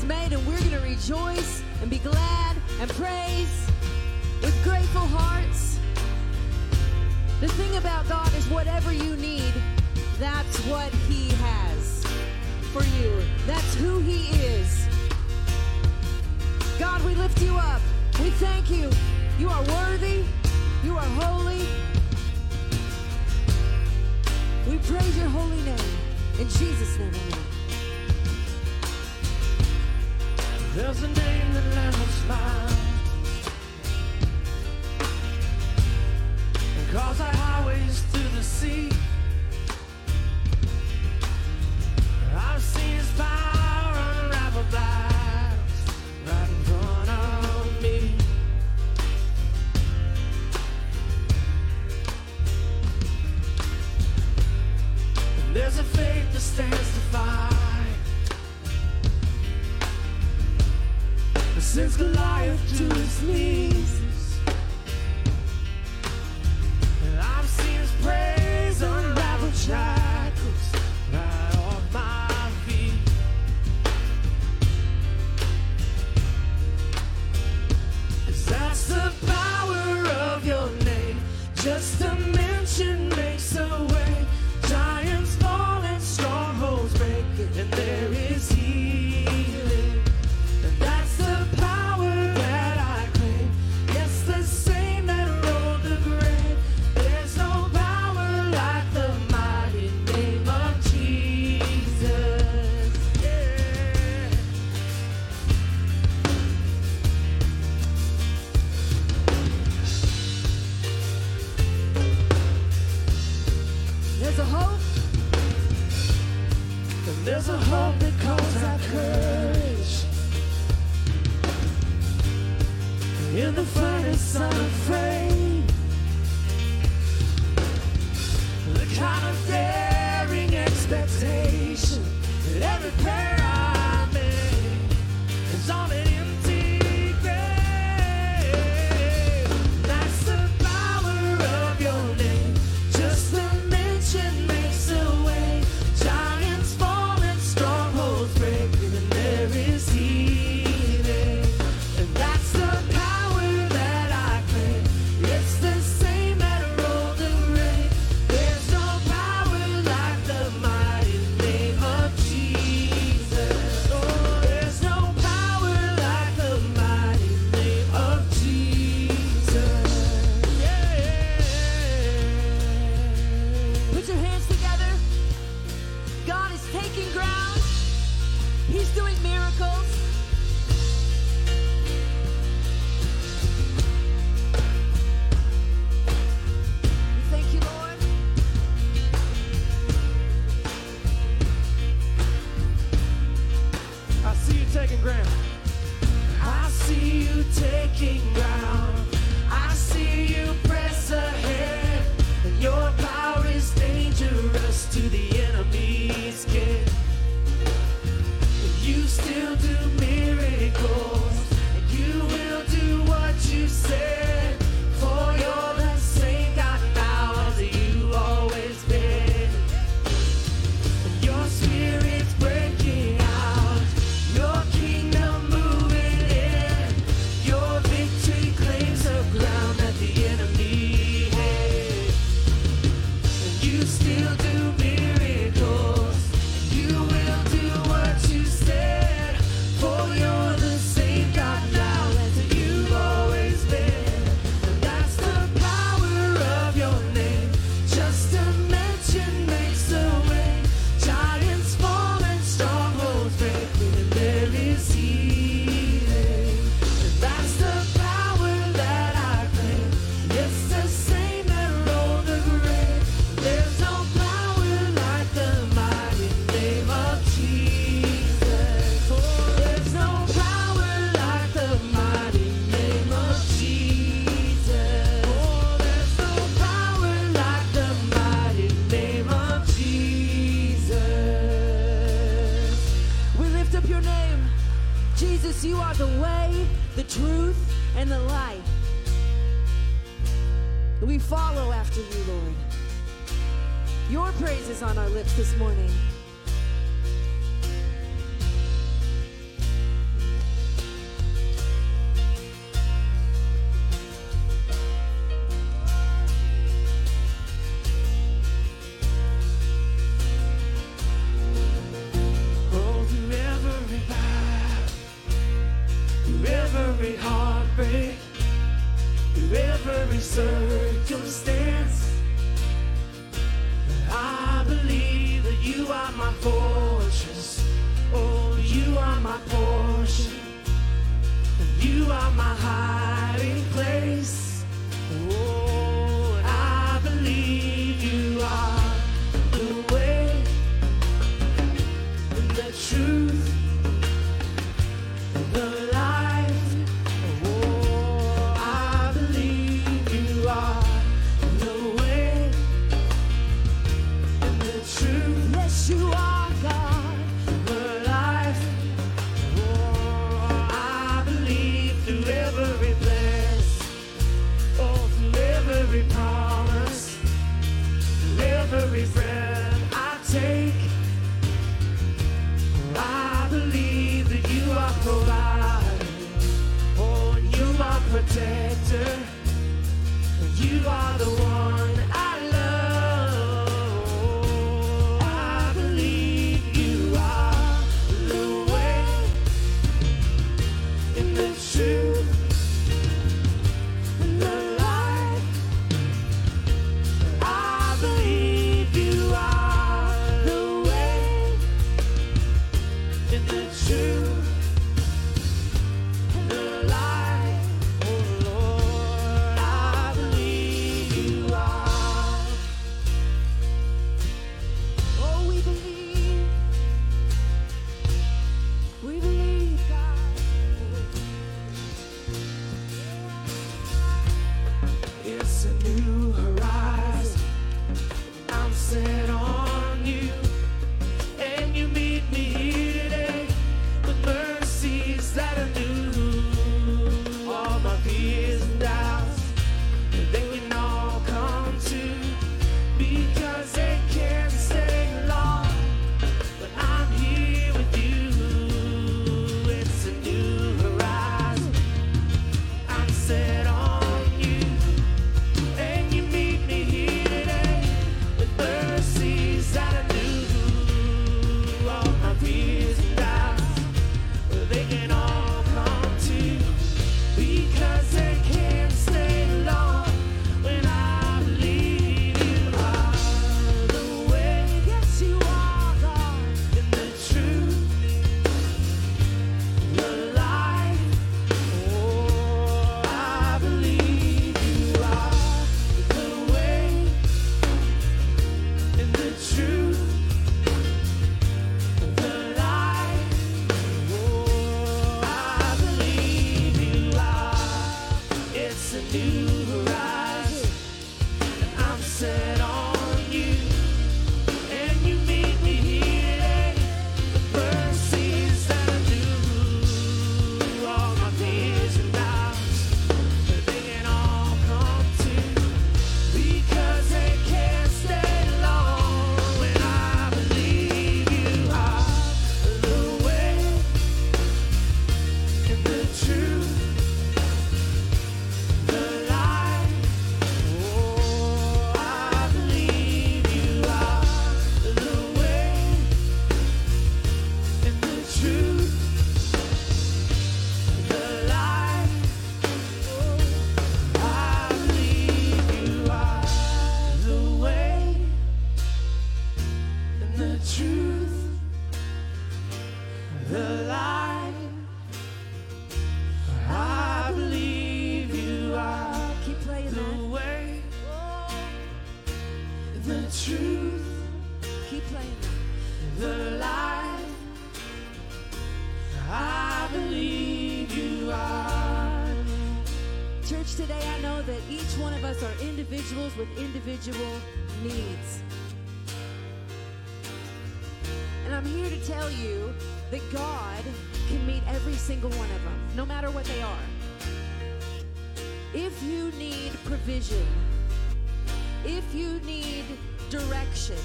has made, and we're going to rejoice and be glad and praise with grateful hearts. The thing about God is whatever you need, that's what He has for you. That's who He is. God, we lift you up. We thank you. You are worthy. You are holy. We praise your holy name. In Jesus' name, amen. There's a name that never smiles. smile. And cause our highways to the sea. There's a hope that calls out courage in the finest sun. matter what they are. If you need provision, if you need direction,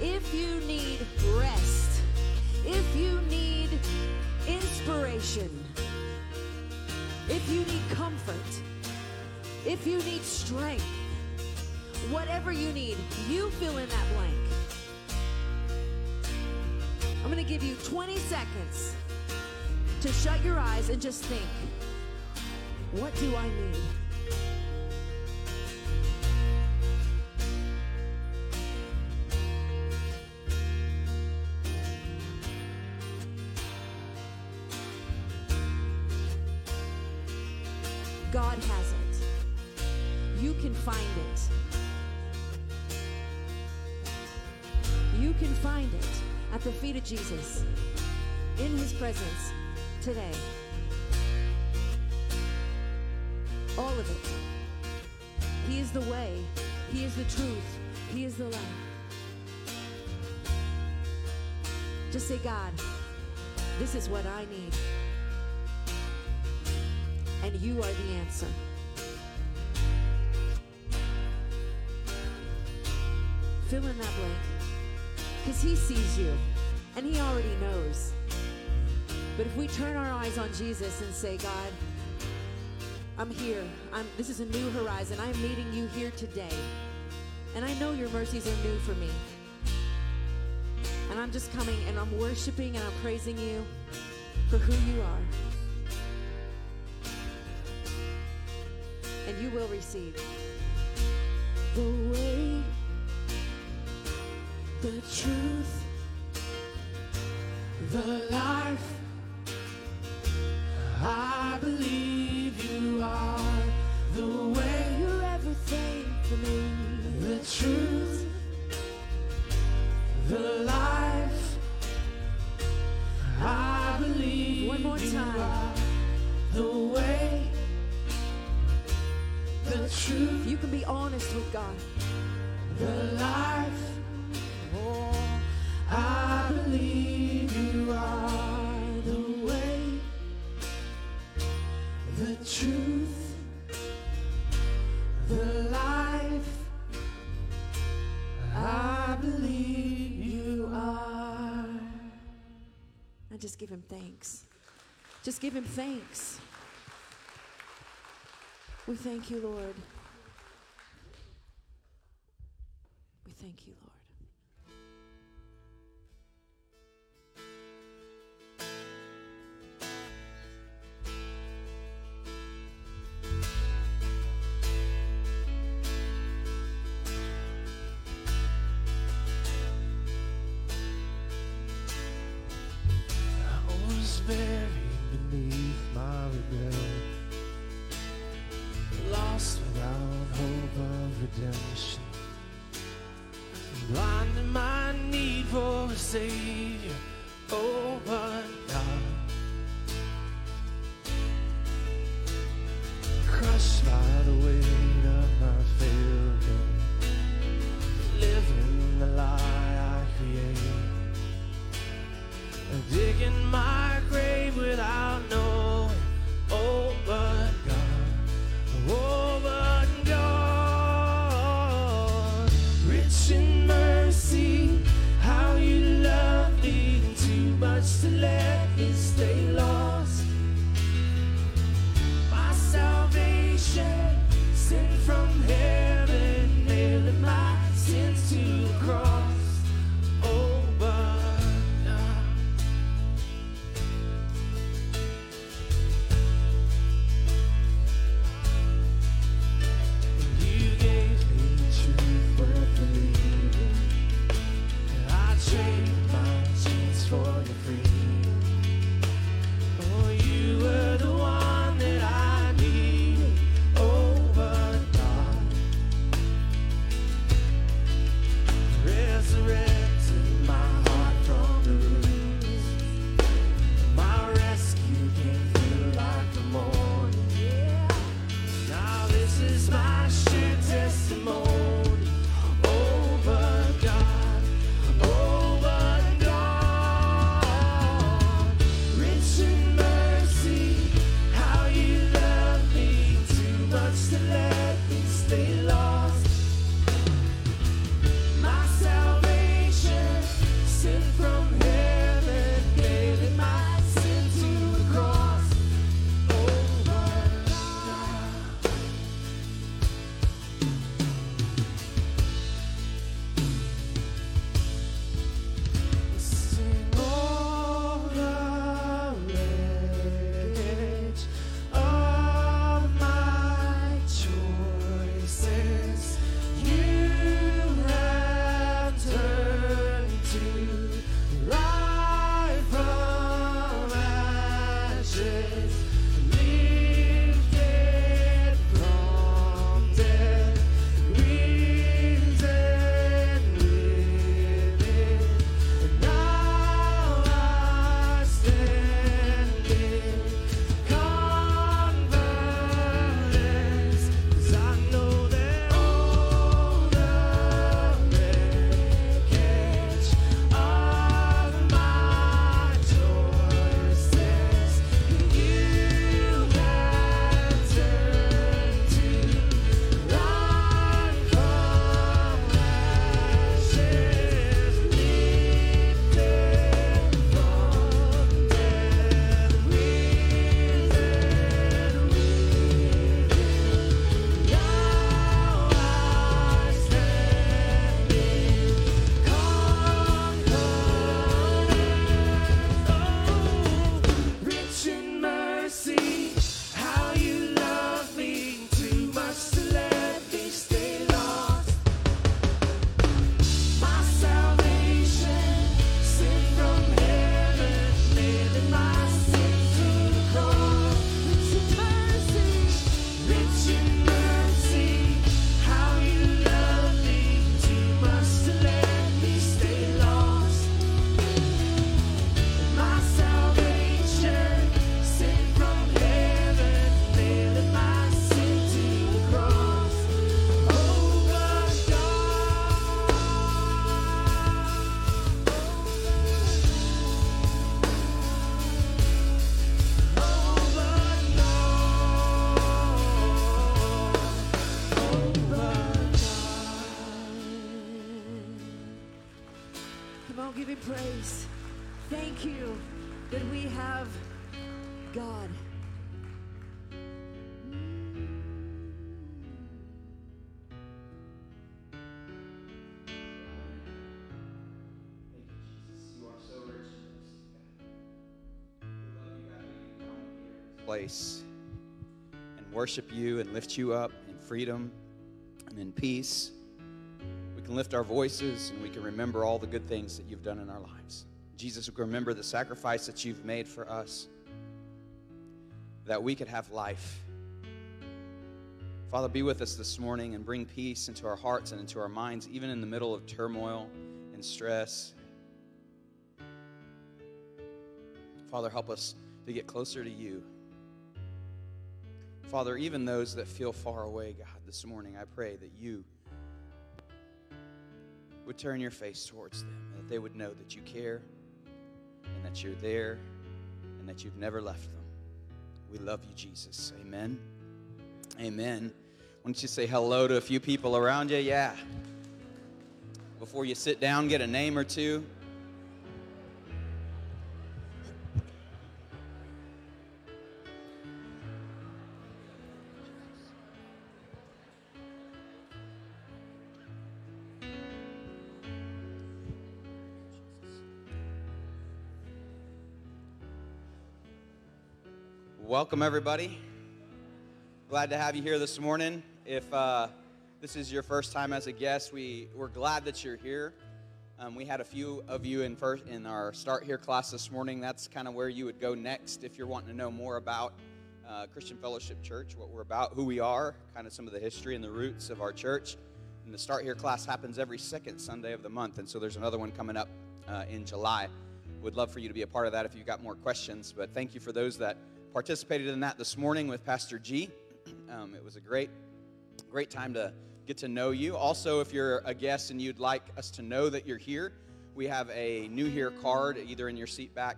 if you need rest, if you need inspiration, if you need comfort, if you need strength, whatever you need, you fill in that blank. I'm going to give you 20 seconds to shut your eyes and just think what do I need? God has it. You can find it. You can find it at the feet of Jesus, in his presence today. All of it. He is the way, he is the truth, he is the life. Just say, God, this is what I need. And you are the answer. Fill in that blank. Because he sees you and he already knows. But if we turn our eyes on Jesus and say, God, I'm here. I'm, this is a new horizon. I'm meeting you here today. And I know your mercies are new for me. And I'm just coming and I'm worshiping and I'm praising you for who you are. And you will receive the way, the truth, the life. I believe you are thanks. Just give him thanks. We thank you, Lord. Place and worship you and lift you up in freedom and in peace. We can lift our voices and we can remember all the good things that you've done in our lives. Jesus, we remember the sacrifice that you've made for us that we could have life. Father, be with us this morning and bring peace into our hearts and into our minds, even in the middle of turmoil and stress. Father, help us to get closer to you. Father, even those that feel far away, God, this morning, I pray that you would turn your face towards them, that they would know that you care, and that you're there, and that you've never left them. We love you, Jesus. Amen. Amen. Why don't you say hello to a few people around you? Yeah. Before you sit down, get a name or two. Welcome, everybody. Glad to have you here this morning. If uh, this is your first time as a guest, we, we're glad that you're here. Um, we had a few of you in, first, in our Start Here class this morning. That's kind of where you would go next if you're wanting to know more about uh, Christian Fellowship Church, what we're about, who we are, kind of some of the history and the roots of our church. And the Start Here class happens every second Sunday of the month, and so there's another one coming up uh, in July. Would love for you to be a part of that if you've got more questions. But thank you for those that participated in that this morning with Pastor G. Um, it was a great, great time to get to know you. Also, if you're a guest and you'd like us to know that you're here, we have a new here card either in your seat back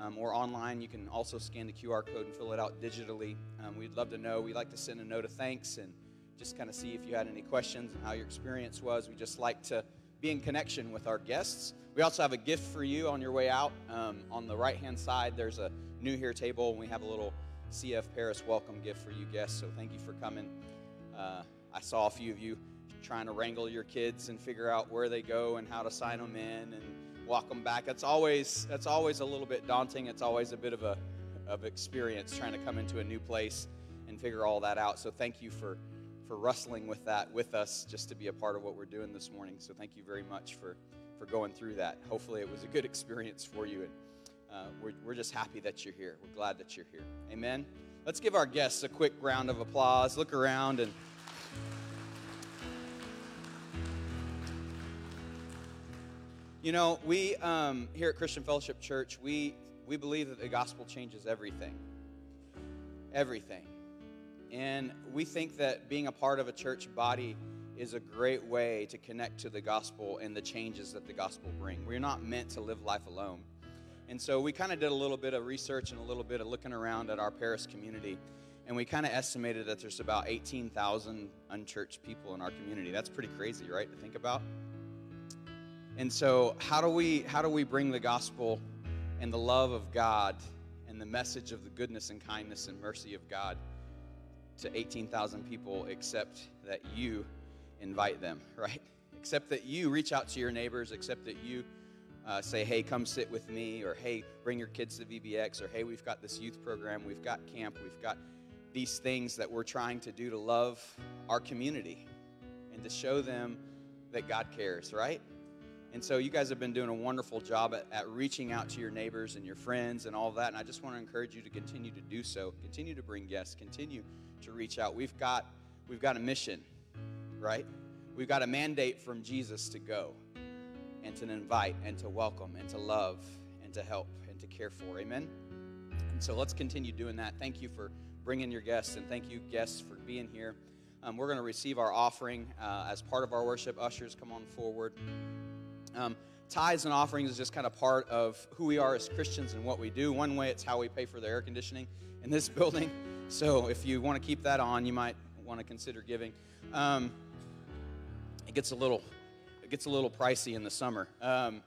um, or online. You can also scan the QR code and fill it out digitally. Um, we'd love to know. We like to send a note of thanks and just kind of see if you had any questions and how your experience was. We just like to be in connection with our guests. We also have a gift for you on your way out. Um, on the right hand side, there's a new here table, and we have a little CF Paris welcome gift for you guests. So thank you for coming. Uh, I saw a few of you trying to wrangle your kids and figure out where they go and how to sign them in and walk them back. That's always that's always a little bit daunting. It's always a bit of a of experience trying to come into a new place and figure all that out. So thank you for for wrestling with that with us just to be a part of what we're doing this morning. So thank you very much for for going through that. Hopefully it was a good experience for you and uh, we're, we're just happy that you're here. We're glad that you're here. Amen. Let's give our guests a quick round of applause. Look around and You know, we um, here at Christian Fellowship Church, we we believe that the gospel changes everything. Everything. And we think that being a part of a church body is a great way to connect to the gospel and the changes that the gospel bring. We're not meant to live life alone. And so we kind of did a little bit of research and a little bit of looking around at our Paris community. And we kind of estimated that there's about 18,000 unchurched people in our community. That's pretty crazy, right, to think about? And so how do we how do we bring the gospel and the love of God and the message of the goodness and kindness and mercy of God to 18,000 people except that you invite them, right? Except that you reach out to your neighbors, except that you uh, say, hey, come sit with me, or hey, bring your kids to VBX, or hey, we've got this youth program, we've got camp, we've got these things that we're trying to do to love our community and to show them that God cares, right? And so you guys have been doing a wonderful job at, at reaching out to your neighbors and your friends and all that. And I just want to encourage you to continue to do so. Continue to bring guests. Continue to reach out. We've got we've got a mission, right? We've got a mandate from Jesus to go and to invite and to welcome and to love and to help and to care for. Amen. And so let's continue doing that. Thank you for bringing your guests and thank you guests for being here. Um, we're going to receive our offering uh, as part of our worship. Ushers, come on forward. Um, tithes and offerings is just kind of part of who we are as Christians and what we do. One way, it's how we pay for the air conditioning in this building. So if you want to keep that on, you might want to consider giving. Um, it gets a little, it gets a little pricey in the summer. Um,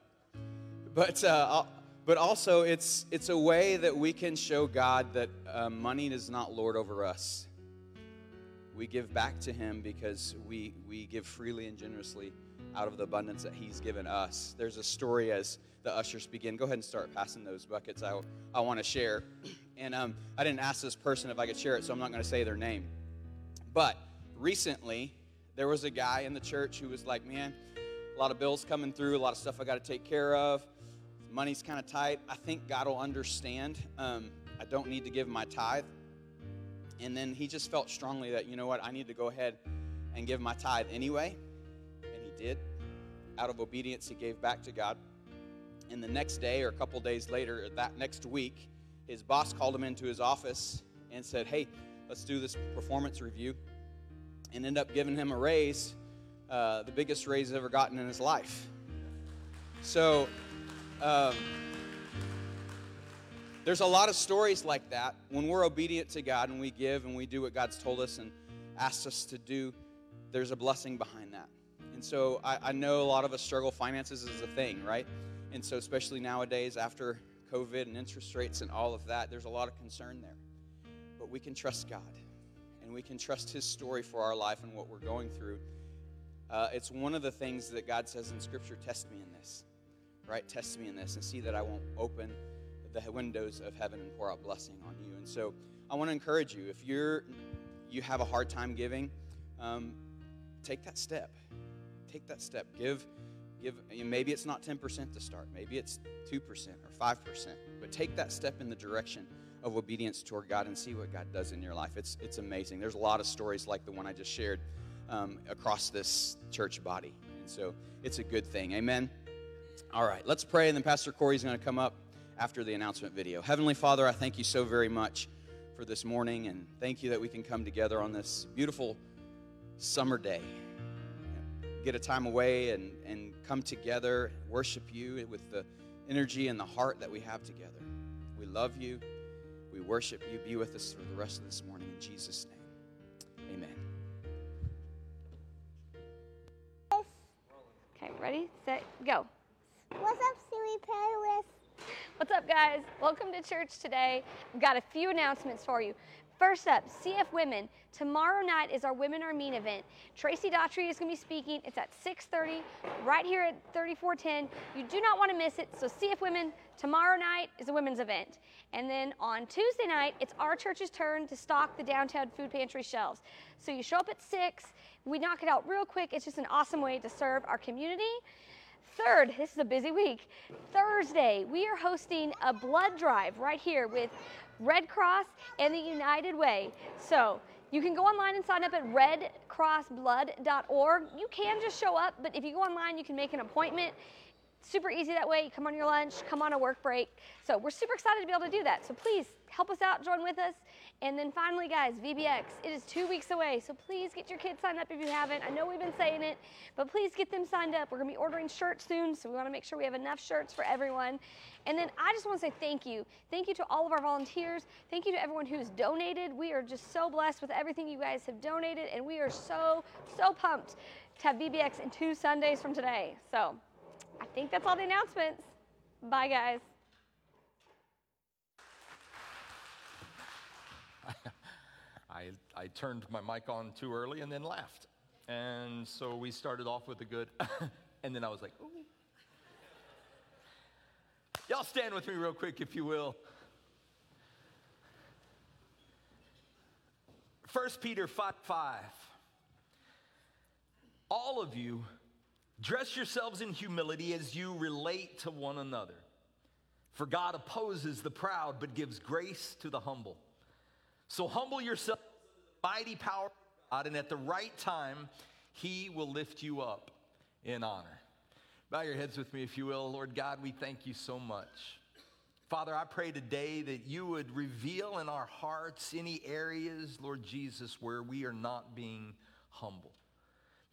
but uh, but also it's it's a way that we can show God that uh, money is not lord over us. We give back to Him because we we give freely and generously out of the abundance that He's given us. There's a story as the ushers begin. Go ahead and start passing those buckets. I I want to share, and um, I didn't ask this person if I could share it, so I'm not going to say their name. But recently, there was a guy in the church who was like, man, a lot of bills coming through, a lot of stuff I got to take care of. Money's kind of tight. I think God will understand. Um, I don't need to give my tithe. And then he just felt strongly that, you know what, I need to go ahead and give my tithe anyway. And he did. Out of obedience, he gave back to God. And the next day, or a couple days later, that next week, his boss called him into his office and said, Hey, let's do this performance review. And end up giving him a raise, uh, the biggest raise he's ever gotten in his life. So, um, there's a lot of stories like that when we're obedient to God and we give and we do what God's told us and asked us to do. There's a blessing behind that. And so I, I know a lot of us struggle. Finances is a thing, right? And so, especially nowadays after COVID and interest rates and all of that, there's a lot of concern there. But we can trust God and we can trust His story for our life and what we're going through. Uh, it's one of the things that God says in Scripture test me in this, right? Test me in this and see that I won't open the windows of heaven and pour out blessing on you. And so I want to encourage you if you're you have a hard time giving, um, take that step. Take that step. Give, give. Maybe it's not 10% to start. Maybe it's 2% or 5%. But take that step in the direction of obedience toward God and see what God does in your life. It's it's amazing. There's a lot of stories like the one I just shared um, across this church body, and so it's a good thing. Amen. All right, let's pray, and then Pastor Corey's going to come up after the announcement video. Heavenly Father, I thank you so very much for this morning, and thank you that we can come together on this beautiful summer day. Get a time away and, and come together, worship you with the energy and the heart that we have together. We love you. We worship you. Be with us for the rest of this morning. In Jesus' name, Okay, ready, set, go. What's up, CF Paris? What's up, guys? Welcome to church today. We've got a few announcements for you. First up, CF Women. Tomorrow night is our Women Are Mean event. Tracy Daughtry is going to be speaking. It's at 6:30, right here at 3410. You do not want to miss it. So CF Women tomorrow night is a women's event, and then on Tuesday night it's our church's turn to stock the downtown food pantry shelves. So you show up at six. We knock it out real quick. It's just an awesome way to serve our community. Third, this is a busy week. Thursday, we are hosting a blood drive right here with Red Cross and the United Way. So you can go online and sign up at redcrossblood.org. You can just show up, but if you go online, you can make an appointment. Super easy that way. You come on your lunch, come on a work break. So we're super excited to be able to do that. So please help us out, join with us. And then finally, guys, VBX, it is two weeks away. So please get your kids signed up if you haven't. I know we've been saying it, but please get them signed up. We're to be ordering shirts soon, so we want to make sure we have enough shirts for everyone. And then I just want to say thank you. Thank you to all of our volunteers. Thank you to everyone who's donated. We are just so blessed with everything you guys have donated, and we are so, so pumped to have VBX in two Sundays from today. So I think that's all the announcements. Bye, guys. I, I turned my mic on too early and then left. And so we started off with a good, and then I was like, ooh. Y'all stand with me real quick, if you will. 1 Peter 5 5. All of you, dress yourselves in humility as you relate to one another. For God opposes the proud, but gives grace to the humble. So humble yourself, mighty power of God, and at the right time, He will lift you up in honor. Bow your heads with me, if you will. Lord God, we thank you so much. Father, I pray today that you would reveal in our hearts any areas, Lord Jesus, where we are not being humble.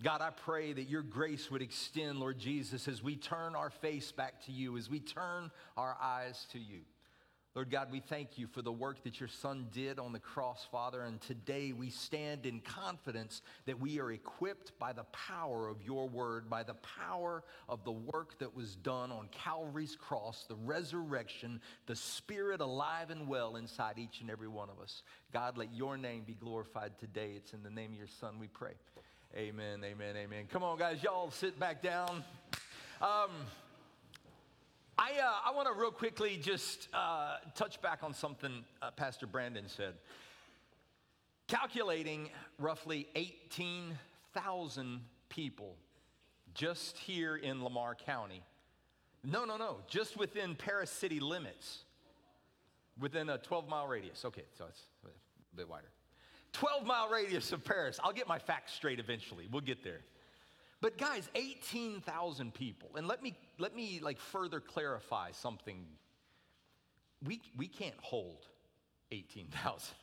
God, I pray that your grace would extend, Lord Jesus, as we turn our face back to you, as we turn our eyes to you. Lord God, we thank you for the work that your son did on the cross, Father. And today we stand in confidence that we are equipped by the power of your word, by the power of the work that was done on Calvary's cross, the resurrection, the spirit alive and well inside each and every one of us. God, let your name be glorified today. It's in the name of your son we pray. Amen, amen, amen. Come on, guys, y'all sit back down. Um, I, uh, I want to real quickly just uh, touch back on something uh, Pastor Brandon said. Calculating roughly 18,000 people just here in Lamar County. No, no, no, just within Paris city limits, within a 12 mile radius. Okay, so it's a bit wider. 12 mile radius of Paris. I'll get my facts straight eventually. We'll get there. But guys, 18,000 people. And let me let me like further clarify something. We we can't hold 18,000.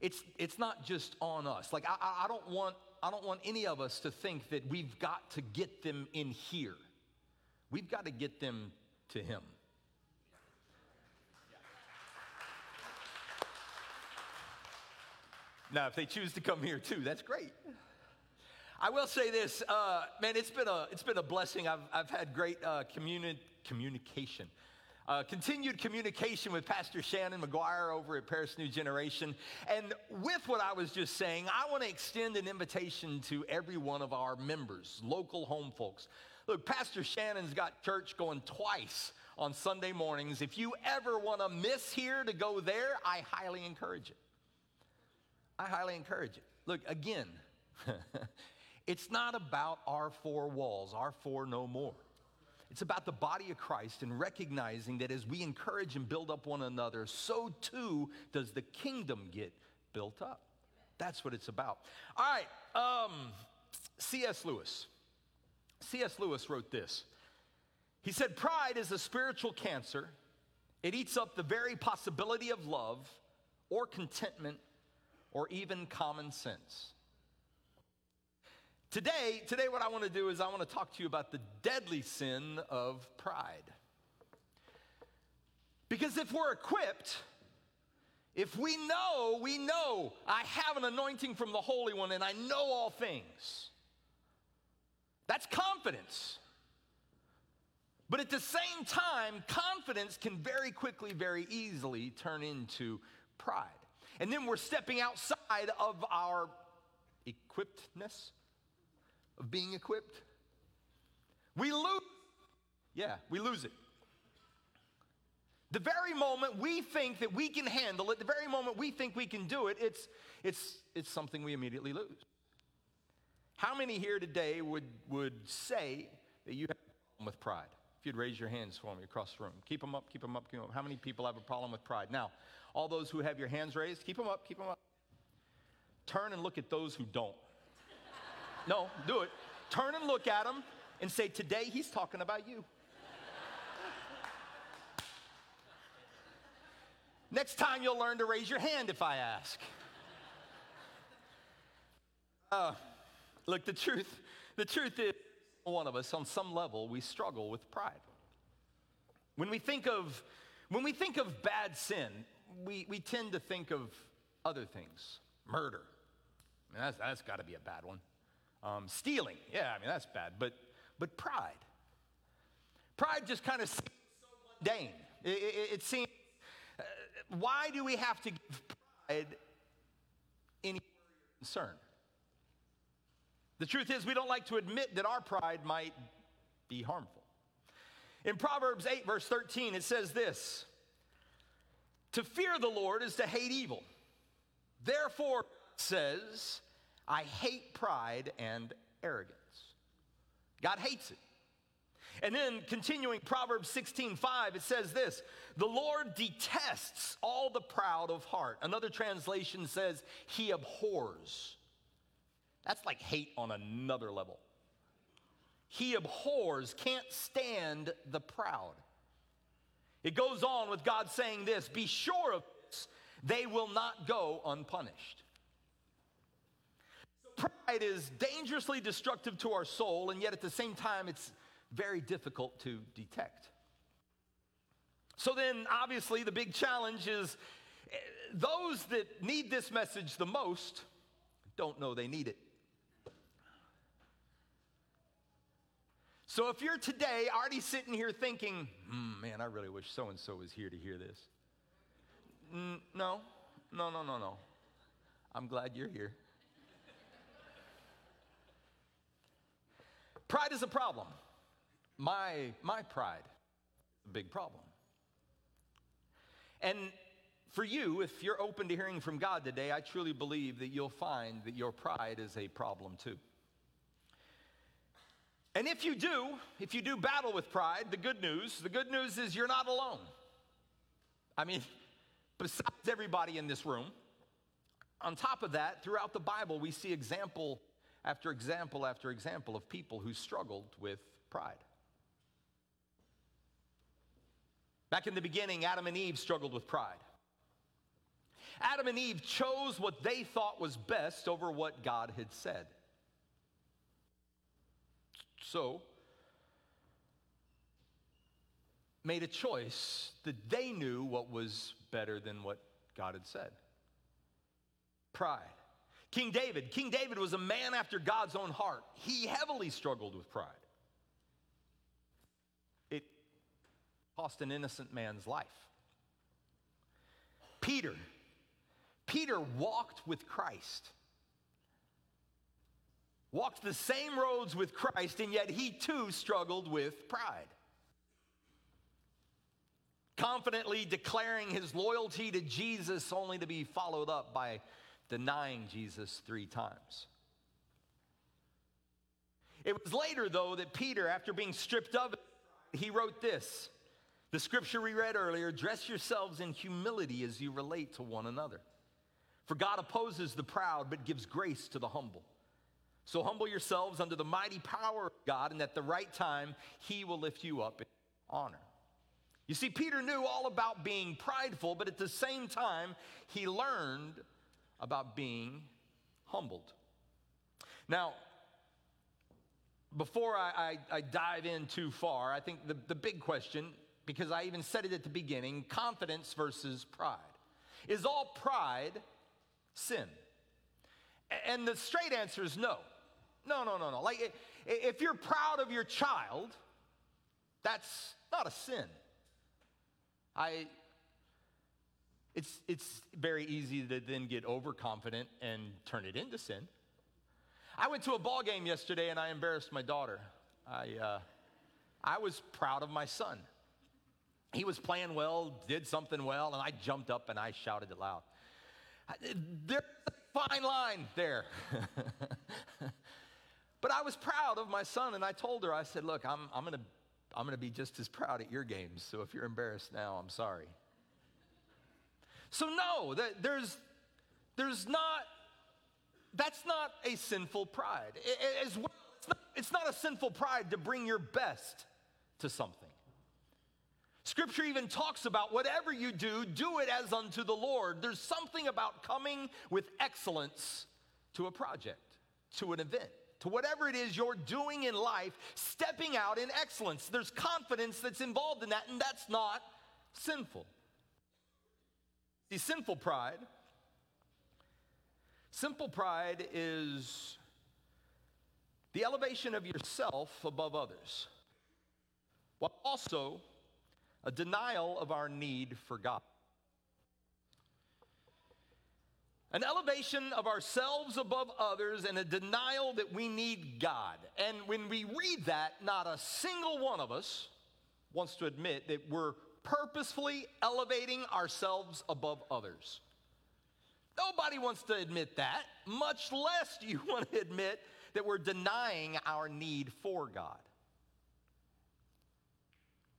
It's it's not just on us. Like I, I don't want I don't want any of us to think that we've got to get them in here. We've got to get them to him. Now, if they choose to come here too, that's great. I will say this, uh, man, it's been a, it's been a blessing. I've, I've had great uh, communi- communication. Uh, continued communication with Pastor Shannon McGuire over at Paris New Generation. And with what I was just saying, I want to extend an invitation to every one of our members, local home folks. Look, Pastor Shannon's got church going twice on Sunday mornings. If you ever want to miss here to go there, I highly encourage it. I highly encourage it. Look, again, it's not about our four walls, our four no more. It's about the body of Christ and recognizing that as we encourage and build up one another, so too does the kingdom get built up. That's what it's about. All right, um, C.S. Lewis. C.S. Lewis wrote this. He said, Pride is a spiritual cancer. It eats up the very possibility of love or contentment or even common sense. Today, today what I want to do is I want to talk to you about the deadly sin of pride. Because if we're equipped, if we know, we know I have an anointing from the Holy One and I know all things. That's confidence. But at the same time, confidence can very quickly, very easily turn into pride. And then we're stepping outside of our equippedness, of being equipped. We lose. Yeah, we lose it. The very moment we think that we can handle it, the very moment we think we can do it, it's, it's, it's something we immediately lose. How many here today would, would say that you have a problem with pride? If you'd raise your hands for me across the room. Keep them up, keep them up, keep them up. How many people have a problem with pride? Now, all those who have your hands raised, keep them up, keep them up. Turn and look at those who don't. No, do it. Turn and look at them and say, Today he's talking about you. Next time you'll learn to raise your hand if I ask. Uh, look, the truth, the truth is, one of us, on some level, we struggle with pride. When we think of, when we think of bad sin, we, we tend to think of other things. Murder. I mean, that's, that's got to be a bad one. Um, stealing. Yeah, I mean, that's bad. But, but pride. Pride just kind of seems so mundane. It, it, it seems, uh, why do we have to give pride any concern? The truth is, we don't like to admit that our pride might be harmful. In Proverbs 8, verse 13, it says this to fear the Lord is to hate evil. Therefore, says, I hate pride and arrogance. God hates it. And then continuing Proverbs 16, 5, it says this The Lord detests all the proud of heart. Another translation says, He abhors. That's like hate on another level. He abhors, can't stand the proud. It goes on with God saying this Be sure of this, they will not go unpunished. So pride is dangerously destructive to our soul, and yet at the same time, it's very difficult to detect. So then, obviously, the big challenge is eh, those that need this message the most don't know they need it. So if you're today already sitting here thinking, "Hmm, man, I really wish so and so was here to hear this. Mm, no, no, no, no, no. I'm glad you're here. Pride is a problem. My, my pride, is a big problem. And for you, if you're open to hearing from God today, I truly believe that you'll find that your pride is a problem too. And if you do, if you do battle with pride, the good news, the good news is you're not alone. I mean, besides everybody in this room, on top of that, throughout the Bible, we see example after example after example of people who struggled with pride. Back in the beginning, Adam and Eve struggled with pride. Adam and Eve chose what they thought was best over what God had said. So, made a choice that they knew what was better than what God had said. Pride. King David, King David was a man after God's own heart. He heavily struggled with pride. It cost an innocent man's life. Peter, Peter walked with Christ. Walked the same roads with Christ, and yet he too struggled with pride. Confidently declaring his loyalty to Jesus only to be followed up by denying Jesus three times. It was later, though, that Peter, after being stripped of it, he wrote this. The scripture we read earlier dress yourselves in humility as you relate to one another. For God opposes the proud, but gives grace to the humble. So humble yourselves under the mighty power of God, and at the right time, he will lift you up in honor. You see, Peter knew all about being prideful, but at the same time, he learned about being humbled. Now, before I, I, I, dive in too far, I think the, the big question, because I even said it at the beginning confidence versus pride. Is all pride sin? And the straight answer is no. No, no, no, no. Like, if you're proud of your child, that's not a sin. I, it's, it's very easy to then get overconfident and turn it into sin. I went to a ball game yesterday and I embarrassed my daughter. I, uh, I was proud of my son. He was playing well, did something well, and I jumped up and I shouted it loud. There's a fine line there. but I was proud of my son, and I told her, I said, Look, I'm, I'm going to I'm going to be just as proud at your games, so if you're embarrassed now, I'm sorry. So, no, that there's, there's not, that's not a sinful pride. As well, it's not, it's not a sinful pride to bring your best to something. Scripture even talks about whatever you do, do it as unto the Lord. There's something about coming with excellence to a project, to an event, to whatever it is you're doing in life, stepping out in excellence. There's confidence that's involved in that, and that's not sinful. See, sinful pride, simple pride is the elevation of yourself above others, while also a denial of our need for God. An elevation of ourselves above others and a denial that we need God. And when we read that, not a single one of us wants to admit that we're purposefully elevating ourselves above others. Nobody wants to admit that, much less do you want to admit that we're denying our need for God.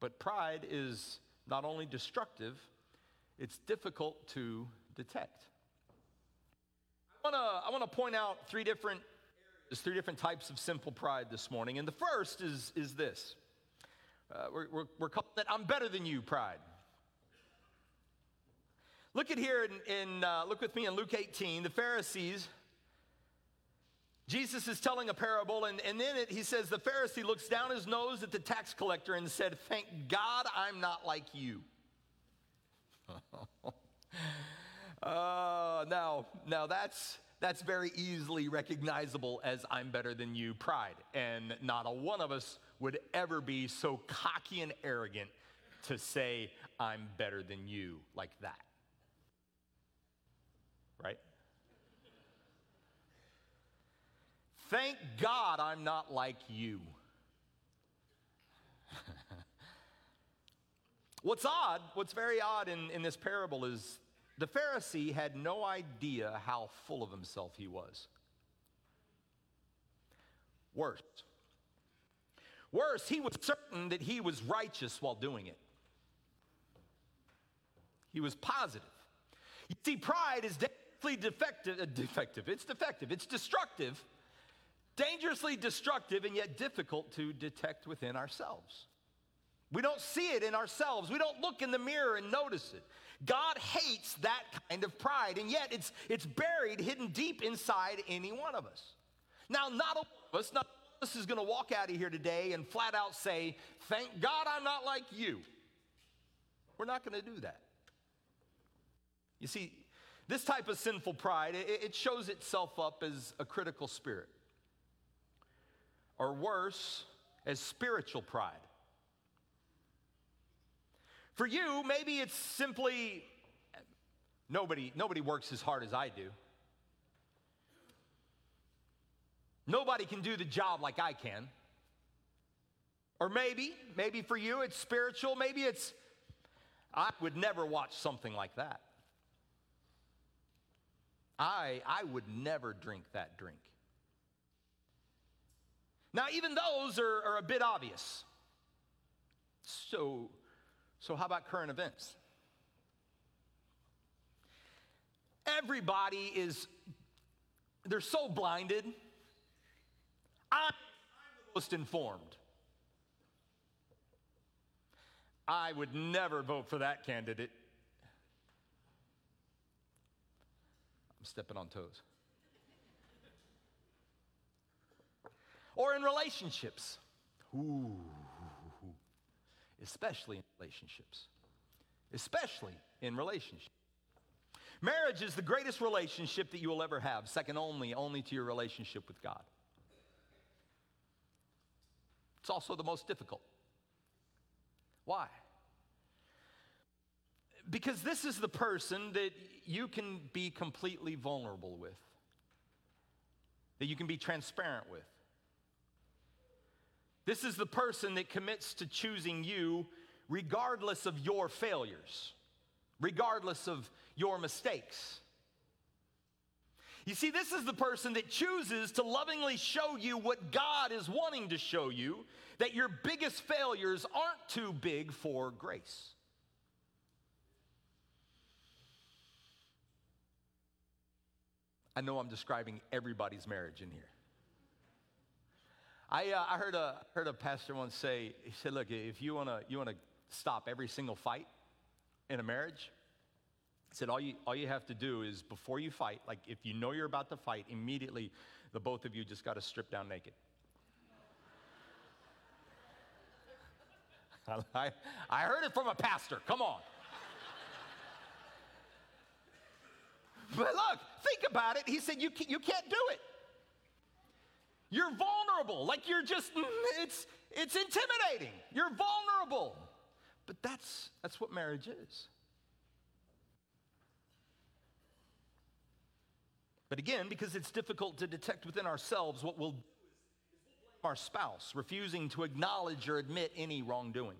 But pride is not only destructive, it's difficult to detect. I want to I want to point out three different there's three different types of simple pride this morning. And the first is, is this uh, we're, we're, we're calling I'm better than you pride. Look at here in, in uh, look with me in Luke 18. The Pharisees, Jesus is telling a parable, and, and then it, he says, The Pharisee looks down his nose at the tax collector and said, Thank God I'm not like you. Uh, now, now that's that's very easily recognizable as I'm better than you pride, and not a one of us would ever be so cocky and arrogant to say I'm better than you like that. Right? Thank God I'm not like you. what's odd, what's very odd in, in this parable is the Pharisee had no idea how full of himself he was. Worse. Worse, he was certain that he was righteous while doing it. He was positive. You see, pride is dangerously defective, uh, defective. It's defective. It's destructive, dangerously destructive, and yet difficult to detect within ourselves. We don't see it in ourselves. We don't look in the mirror and notice it. God hates that kind of pride, and yet it's, it's buried, hidden deep inside any one of us. Now, not all of us, not all of us is going to walk out of here today and flat out say, Thank God I'm not like you. We're not going to do that. You see, this type of sinful pride, it, it shows itself up as a critical spirit, or worse, as spiritual pride. For you, maybe it's simply nobody, nobody works as hard as I do. Nobody can do the job like I can. Or maybe, maybe for you it's spiritual, maybe it's, I would never watch something like that. I, I would never drink that drink. Now, even those are, are a bit obvious. So, so, how about current events? Everybody is, they're so blinded. I'm, the most informed. I would never vote for that candidate. I'm stepping on toes. Or in relationships. Ooh especially in relationships. Especially in relationships. Marriage is the greatest relationship that you will ever have, second only only to your relationship with God. It's also the most difficult. Why? Because this is the person that you can be completely vulnerable with, that you can be transparent with. This is the person that commits to choosing you regardless of your failures, regardless of your mistakes. You see, this is the person that chooses to lovingly show you what God is wanting to show you that your biggest failures aren't too big for grace. I know I'm describing everybody's marriage in here. I, uh, I heard, a, heard a pastor once say, he said, look, if you want to you wanna stop every single fight in a marriage, he said, all you, all you have to do is before you fight, like if you know you're about to fight, immediately the both of you just got to strip down naked. I, I heard it from a pastor. Come on. but look, think about it. He said, you, you can't do it. You're vulnerable. Like you're just, mm, it's, it's intimidating. You're vulnerable. But that's, that's what marriage is. But again, because it's difficult to detect within ourselves, what we'll our spouse, refusing to acknowledge or admit any wrongdoing.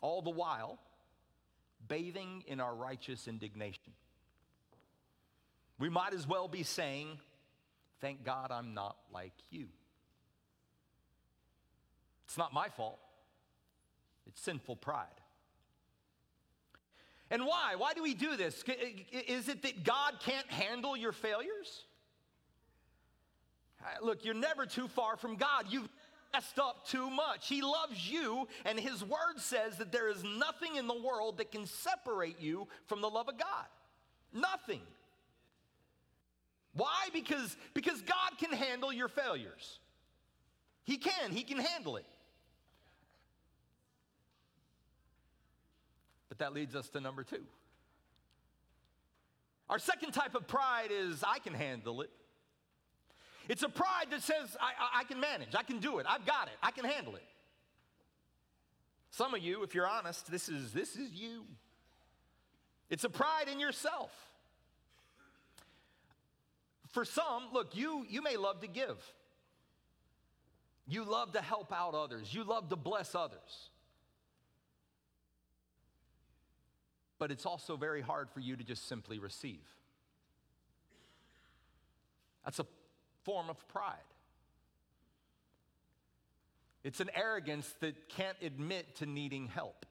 All the while, bathing in our righteous indignation. We might as well be saying, Thank God I'm not like you. It's not my fault, it's sinful pride. And why? Why do we do this? Is it that God can't handle your failures? Uh, look, you're never too far from God. You've messed up too much. He loves you, and His Word says that there is nothing in the world that can separate you from the love of God. Nothing. Why? Because, because God can handle your failures. He can, He can handle it. But that leads us to number two. Our second type of pride is I can handle it. It's a pride that says I, I, I, can manage, I can do it, I've got it, I can handle it. Some of you, if you're honest, this is, this is you. It's a pride in yourself. For some, look, you, you may love to give. You love to help out others. You love to bless others. But it's also very hard for you to just simply receive. That's a form of pride. It's an arrogance that can't admit to needing help.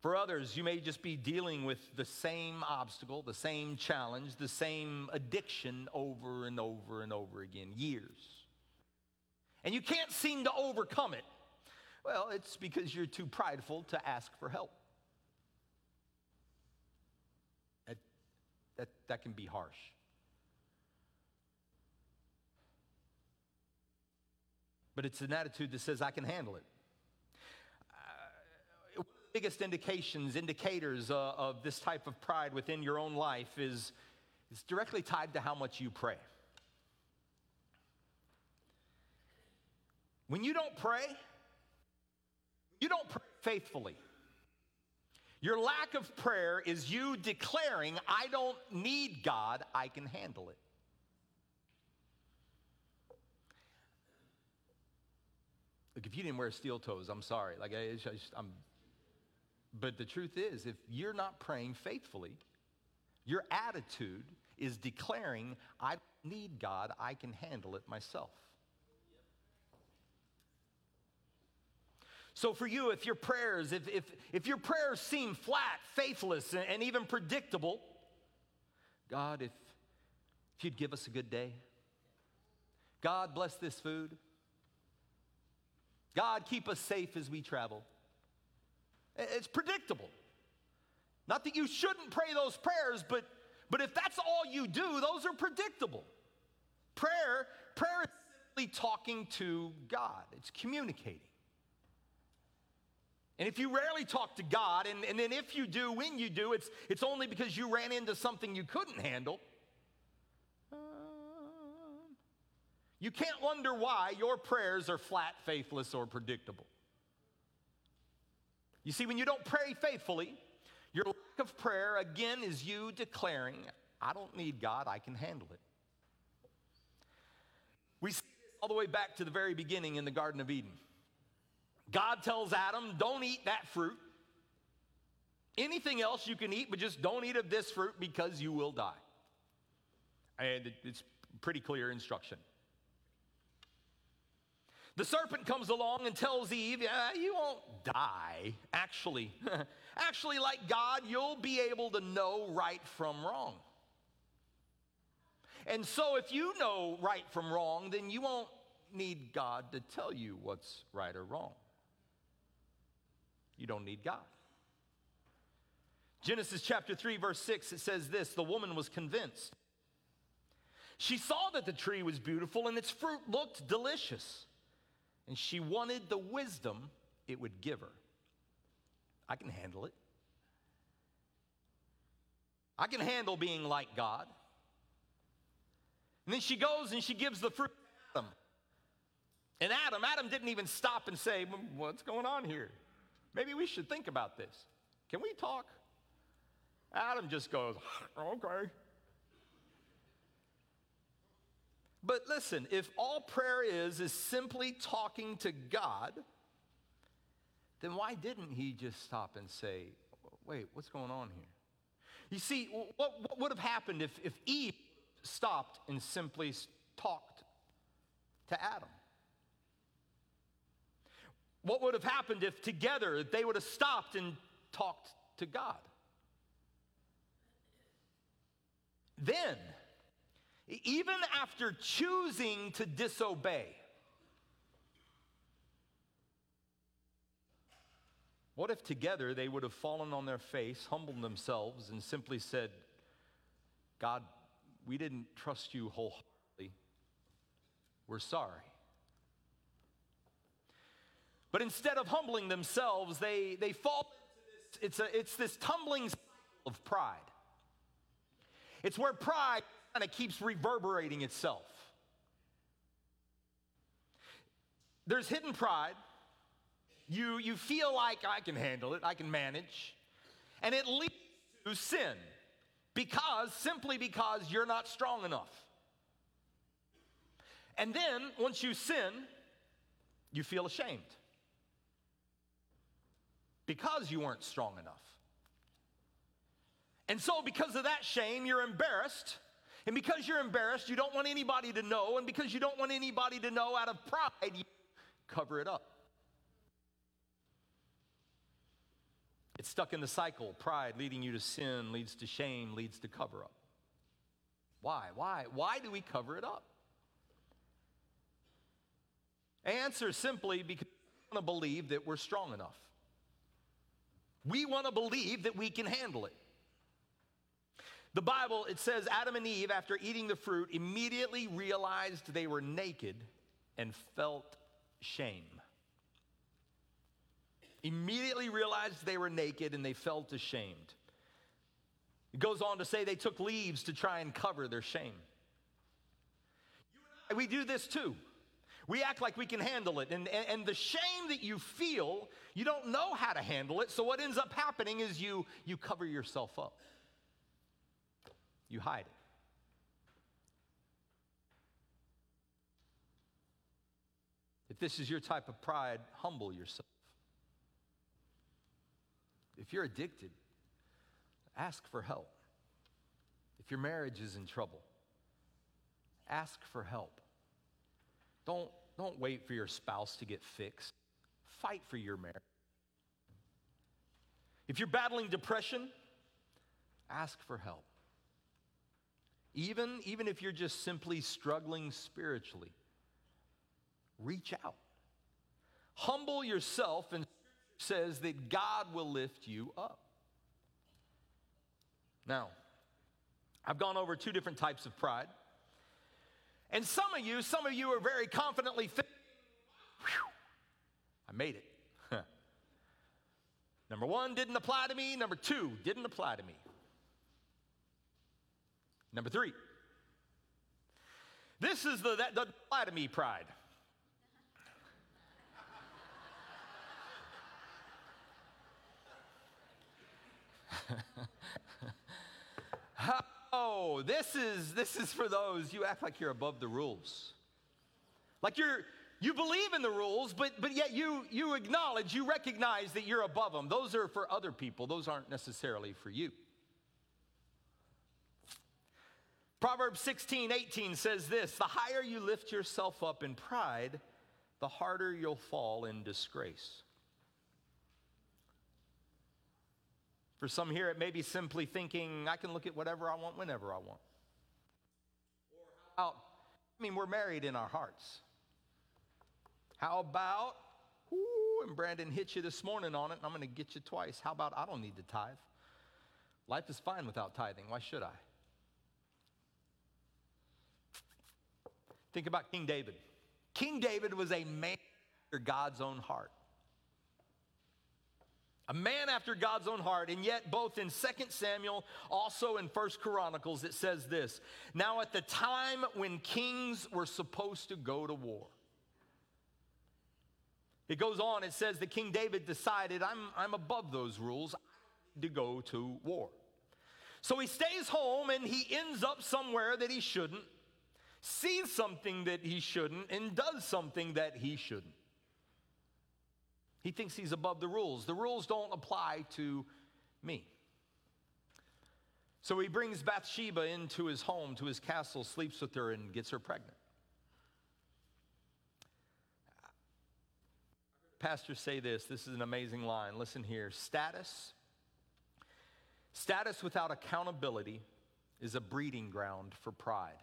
For others, you may just be dealing with the same obstacle, the same challenge, the same addiction over and over and over again, years. And you can't seem to overcome it. Well, it's because you're too prideful to ask for help. That, that, that can be harsh. But it's an attitude that says, I can handle it biggest indications, indicators uh, of this type of pride within your own life is, it's directly tied to how much you pray. When you don't pray, you don't pray faithfully. Your lack of prayer is you declaring, I don't need God, I can handle it. Look, if you didn't wear steel toes, I'm sorry. Like, I, am but the truth is, if you're not praying faithfully, your attitude is declaring, I need God, I can handle it myself. So for you, if your prayers, if, if, if your prayers seem flat, faithless, and, and even predictable, God, if, if you'd give us a good day, God bless this food. God keep us safe as we travel. It's predictable. Not that you shouldn't pray those prayers, but, but if that's all you do, those are predictable. Prayer, prayer is simply talking to God, it's communicating. And if you rarely talk to God, and, and then if you do, when you do, it's, it's only because you ran into something you couldn't handle. Um, you can't wonder why your prayers are flat, faithless, or predictable. You see, when you don't pray faithfully, your lack of prayer, again, is you declaring, I don't need God, I can handle it. We see this all the way back to the very beginning in the Garden of Eden. God tells Adam, Don't eat that fruit. Anything else you can eat, but just don't eat of this fruit because you will die. And it's pretty clear instruction. The serpent comes along and tells Eve, yeah, You won't die. Actually, actually, like God, you'll be able to know right from wrong. And so, if you know right from wrong, then you won't need God to tell you what's right or wrong. You don't need God. Genesis chapter 3, verse 6, it says this The woman was convinced. She saw that the tree was beautiful and its fruit looked delicious and she wanted the wisdom it would give her. I can handle it. I can handle being like God. And then she goes and she gives the fruit to Adam. And Adam, Adam didn't even stop and say, What's going on here? Maybe we should think about this. Can we talk? Adam just goes, Okay. But listen, if all prayer is is simply talking to God, then why didn't he just stop and say, wait, what's going on here? You see, what, what would have happened if, if Eve stopped and simply talked to Adam? What would have happened if together they would have stopped and talked to God? Then, even after choosing to disobey. What if together they would have fallen on their face, humbled themselves, and simply said, God, we didn't trust you wholeheartedly. We're sorry. But instead of humbling themselves, they, they fall into this, it's, a, it's this tumbling cycle of pride. It's where pride kind of keeps reverberating itself. There's hidden pride. You, you feel like I can handle it, I can manage. And it leads to sin because, simply because you're not strong enough. And then once you sin, you feel ashamed because you weren't strong enough. And so, because of that shame, you're embarrassed. And because you're embarrassed, you don't want anybody to know. And because you don't want anybody to know out of pride, you cover it up. It's stuck in the cycle. Pride leading you to sin leads to shame, leads to cover up. Why? Why? Why do we cover it up? Answer simply because we want to believe that we're strong enough. We want to believe that we can handle it. The Bible, it says Adam and Eve, after eating the fruit, immediately realized they were naked and felt shame. Immediately realized they were naked and they felt ashamed. It goes on to say they took leaves to try and cover their shame. We do this too. We act like we can handle it. And, and, and, the shame that you feel, you don't know how to handle it. So what ends up happening is you, you cover yourself up, you hide it. If this is your type of pride, humble yourself. If you're addicted, ask for help. If your marriage is in trouble, ask for help. Don't, don't wait for your spouse to get fixed. Fight for your marriage. If you're battling depression, ask for help. Even, even if you're just simply struggling spiritually, reach out. Humble yourself and says that God will lift you up. Now, I've gone over two different types of pride. And some of you, some of you are very confidently thinking, I made it. Number one, didn't apply to me. Number two, didn't apply to me. Number three, this is the that doesn't to me pride. oh, this is this is for those you act like you're above the rules. Like you're you believe in the rules, but but yet you you acknowledge, you recognize that you're above them. Those are for other people. Those aren't necessarily for you. Proverbs 16, 18 says this The higher you lift yourself up in pride, the harder you'll fall in disgrace. For some here, it may be simply thinking, I can look at whatever I want whenever I want. Or how about, I mean, we're married in our hearts. How about, ooh, and Brandon hit you this morning on it, and I'm going to get you twice. How about, I don't need to tithe? Life is fine without tithing. Why should I? Think about King David. King David was a man after God's own heart a man after God's own heart. And yet, both in 2 Samuel, also in 1 Chronicles, it says this Now, at the time when kings were supposed to go to war, it goes on, it says that King David decided, I'm, I'm above those rules to go to war. So he stays home and he ends up somewhere that he shouldn't, sees something that he shouldn't, and does something that he shouldn't. He thinks he's above the rules. The rules don't apply to me. So he brings Bathsheba into his home, to his castle, sleeps with her, and gets her pregnant. Pastors say this this is an amazing line. Listen here status, status without accountability is a breeding ground for pride.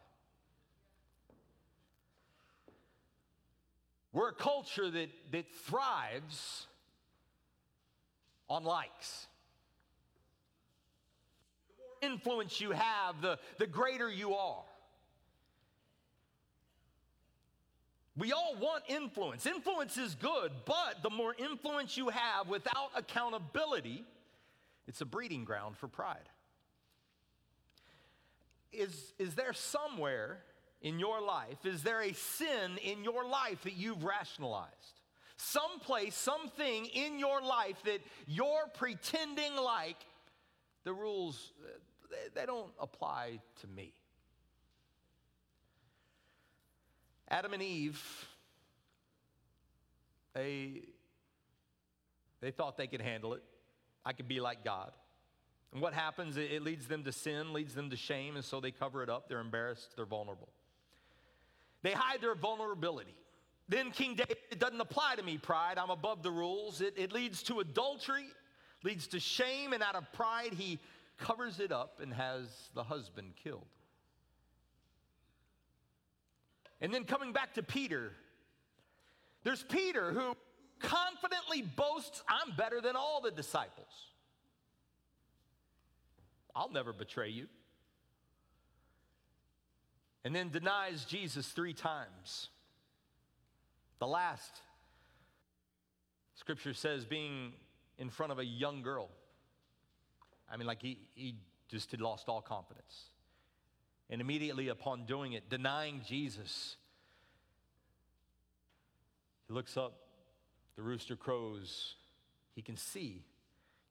We're a culture that, that thrives on likes. The more influence you have, the, the greater you are. We all want influence. Influence is good, but the more influence you have without accountability, it's a breeding ground for pride. Is, is there somewhere in your life, is there a sin in your life that you've rationalized? Some place, something in your life that you're pretending like the rules, they, don't apply to me. Adam and Eve, they, they thought they could handle it. I could be like God. And what happens? It leads them to sin, leads them to shame, and so they cover it up. They're embarrassed, they're vulnerable. They hide their vulnerability. Then King David, it doesn't apply to me, pride. I'm above the rules. It, it leads to adultery, leads to shame, and out of pride, he covers it up and has the husband killed. And then coming back to Peter, there's Peter who confidently boasts, I'm better than all the disciples. I'll never betray you. And then denies Jesus three times. The last, scripture says, being in front of a young girl. I mean, like he, he just had lost all confidence. And immediately upon doing it, denying Jesus, he looks up, the rooster crows, he can see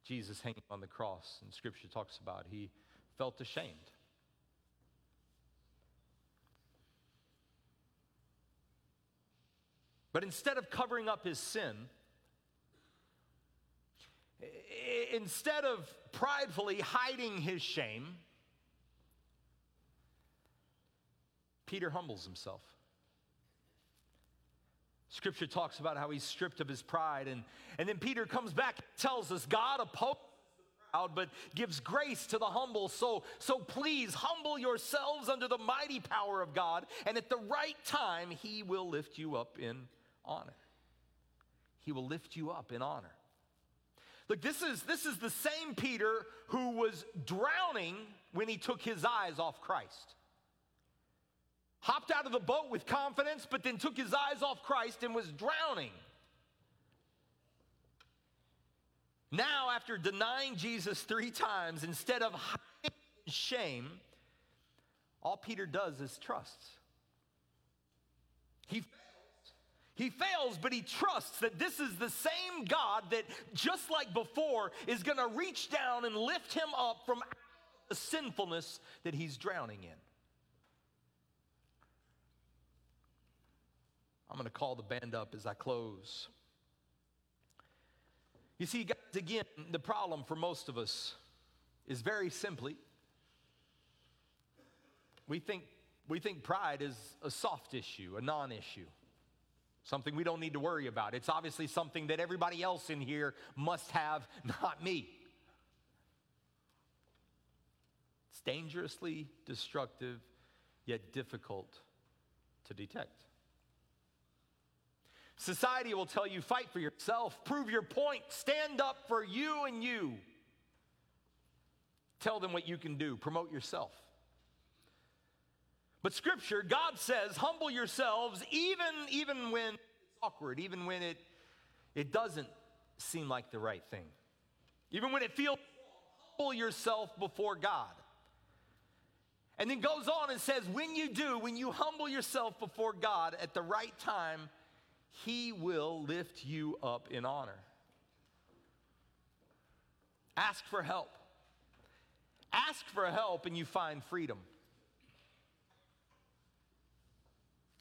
Jesus hanging on the cross, and scripture talks about he felt ashamed. But instead of covering up his sin, instead of pridefully hiding his shame, Peter humbles himself. Scripture talks about how he's stripped of his pride. And, and then Peter comes back tells us God opposes but gives grace to the humble. So, so please humble yourselves under the mighty power of God, and at the right time, he will lift you up in honor. He will lift you up in honor. Look, this is, this is the same Peter who was drowning when he took his eyes off Christ hopped out of the boat with confidence, but then took his eyes off Christ and was drowning. Now, after denying Jesus three times, instead of hiding shame, all Peter does is trusts. He. He fails, but he trusts that this is the same God that, just like before, is going to reach down and lift him up from the sinfulness that he's drowning in. I'm going to call the band up as I close. You see, guys, again, the problem for most of us is very simply we think, we think pride is a soft issue, a non issue, something we don't need to worry about. It's obviously something that everybody else in here must have, not me. It's dangerously destructive, yet difficult to detect. Society will tell you fight for yourself, prove your point, stand up for you and you. Tell them what you can do, promote yourself. But scripture, God says, humble yourselves even, even when it's awkward, even when it, it doesn't seem like the right thing. Even when it feels humble yourself before God. And then goes on and says, when you do, when you humble yourself before God at the right time, he will lift you up in honor. Ask for help. Ask for help and you find freedom.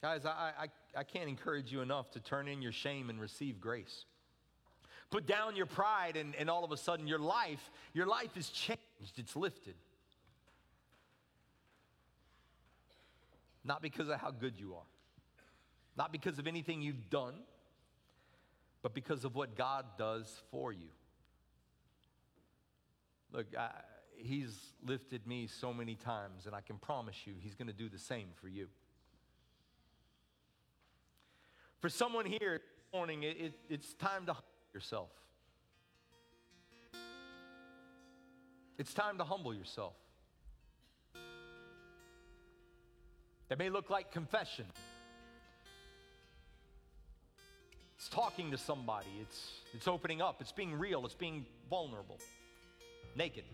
Guys, I, I, I can't encourage you enough to turn in your shame and receive grace. Put down your pride, and, and all of a sudden your life, your life is changed, it's lifted. Not because of how good you are. Not because of anything you've done, but because of what God does for you. Look, I, He's lifted me so many times, and I can promise you He's going to do the same for you. For someone here this morning, it, it, it's time to humble yourself. It's time to humble yourself. That may look like confession. It's talking to somebody. It's, it's opening up. It's being real. It's being vulnerable. Naked.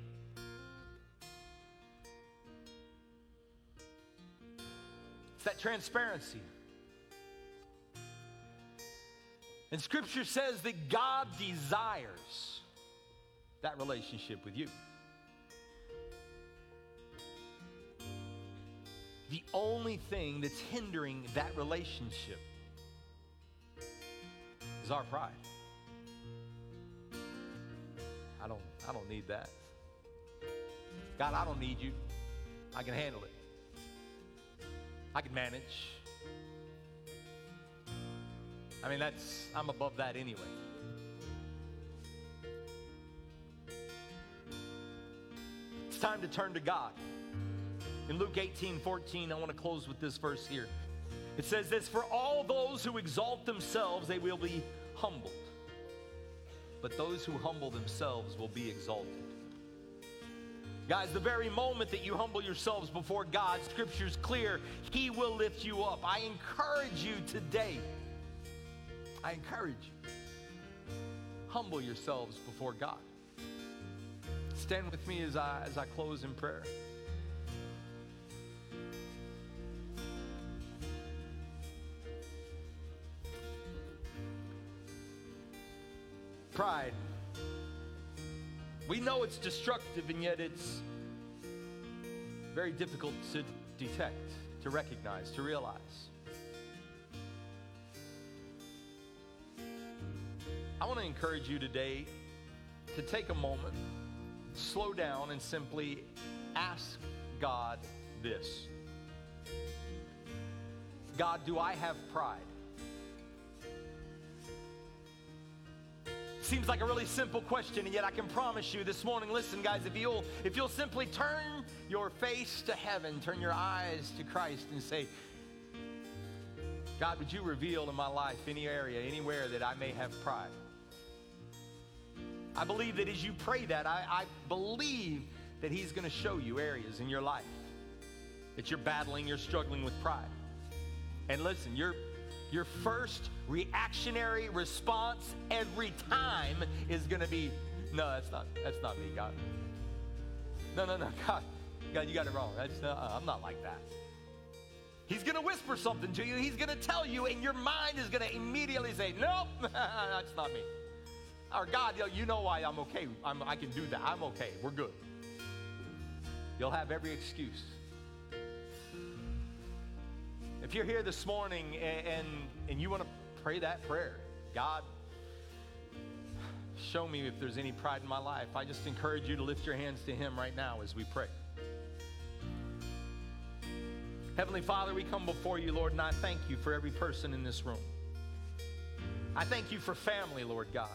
It's that transparency. And scripture says that God desires that relationship with you. The only thing that's hindering that relationship is our pride. I don't I don't need that. God, I don't need you. I can handle it. I can manage. I mean, that's, I'm above that anyway. It's time to turn to God. In Luke 18 14, I want to close with this verse here. It says this For all those who exalt themselves, they will be humbled. But those who humble themselves will be exalted. Guys, the very moment that you humble yourselves before God, Scripture's clear, He will lift you up. I encourage you today, I encourage you, humble yourselves before God. Stand with me as I, as I close in prayer. Pride. We know it's destructive, and yet it's very difficult to detect, to recognize, to realize. I want to encourage you today to take a moment, slow down, and simply ask God this God, do I have pride? Seems like a really simple question, and yet I can promise you this morning, listen, guys, if you'll if you'll simply turn your face to heaven, turn your eyes to Christ and say, God, would you reveal in my life any area, anywhere that I may have pride? I believe that as you pray that, I, I believe that He's going to show you areas in your life that you're battling, you're struggling with pride. And listen, you're your first reactionary response every time is going to be, no, that's not, that's not me, God. No, no, no, God, God, you got it wrong. Uh, I'm not like that. He's going to whisper something to you. He's going to tell you, and your mind is going to immediately say, nope, that's not me. Or God, you know why I'm okay. I'm, I can do that. I'm okay. We're good. You'll have every excuse. If you're here this morning and, and, and you want to pray that prayer, God, show me if there's any pride in my life. I just encourage you to lift your hands to Him right now as we pray. Heavenly Father, we come before you, Lord, and I thank you for every person in this room. I thank you for family, Lord God,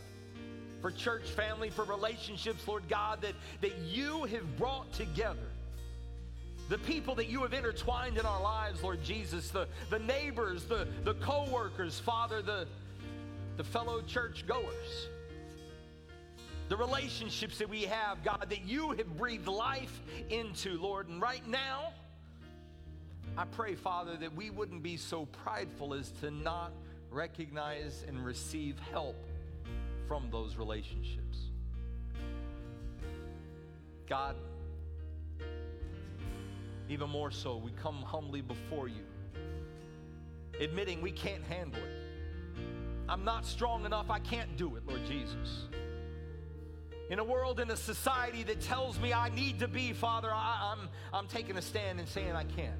for church family, for relationships, Lord God, that, that you have brought together the people that you have intertwined in our lives, Lord Jesus, the, the neighbors, the, the co workers, Father, the, the fellow church goers, the relationships that we have, God, that you have breathed life into, Lord. And right now, I pray, Father, that we wouldn't be so prideful as to not recognize and receive help from those relationships. God, even more so, we come humbly before you, admitting we can't handle it. I'm not strong enough, I can't do it, Lord Jesus. In a world, in a society that tells me I need to be, Father, I, am I'm, I'm taking a stand and saying I can't.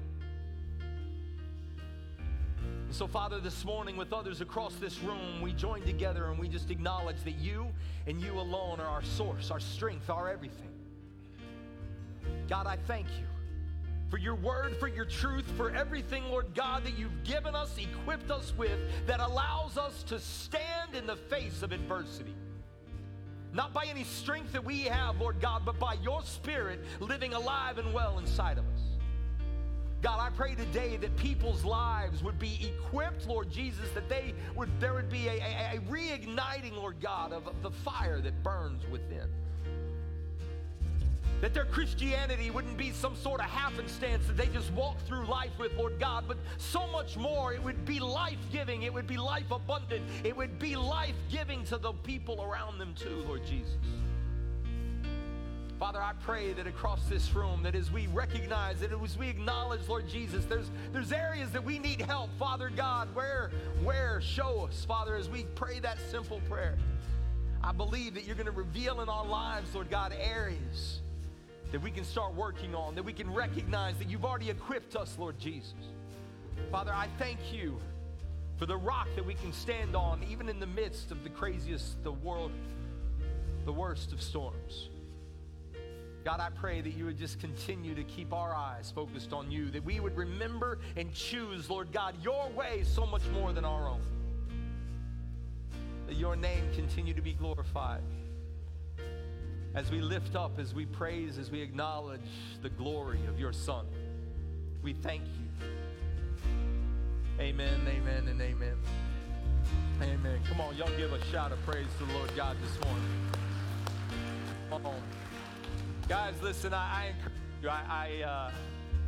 So, Father, this morning with others across this room, we join together and we just acknowledge that you and you alone are our source, our strength, our everything. God, I thank you for your word, for your truth, for everything, Lord God, that you've given us, equipped us with, that allows us to stand in the face of adversity. Not by any strength that we have, Lord God, but by your Spirit living alive and well inside of us. God, I pray today that people's lives would be equipped, Lord Jesus, that they would there would be a, a, a reigniting, Lord God, of, of the fire that burns within. That their Christianity wouldn't be some sort of happenstance that they just walk through life with, Lord God, but so much more. It would be life giving, it would be life abundant, it would be life giving to the people around them too, Lord Jesus. Father, I pray that across this room, that as we recognize, that as we acknowledge, Lord Jesus, there's, there's areas that we need help, Father God. Where, where, show us, Father, as we pray that simple prayer. I believe that you're going to reveal in our lives, Lord God, areas that we can start working on, that we can recognize that you've already equipped us, Lord Jesus. Father, I thank you for the rock that we can stand on, even in the midst of the craziest, the world, the worst of storms. God, I pray that you would just continue to keep our eyes focused on you, that we would remember and choose, Lord God, your way so much more than our own. That your name continue to be glorified. As we lift up, as we praise, as we acknowledge the glory of your Son, we thank you. Amen, amen, and amen. Amen. Come on, y'all give a shout of praise to the Lord God this morning. Come on. Guys, listen, I, I encourage you. I, I uh,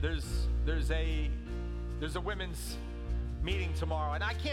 there's there's a there's a women's meeting tomorrow, and I can't.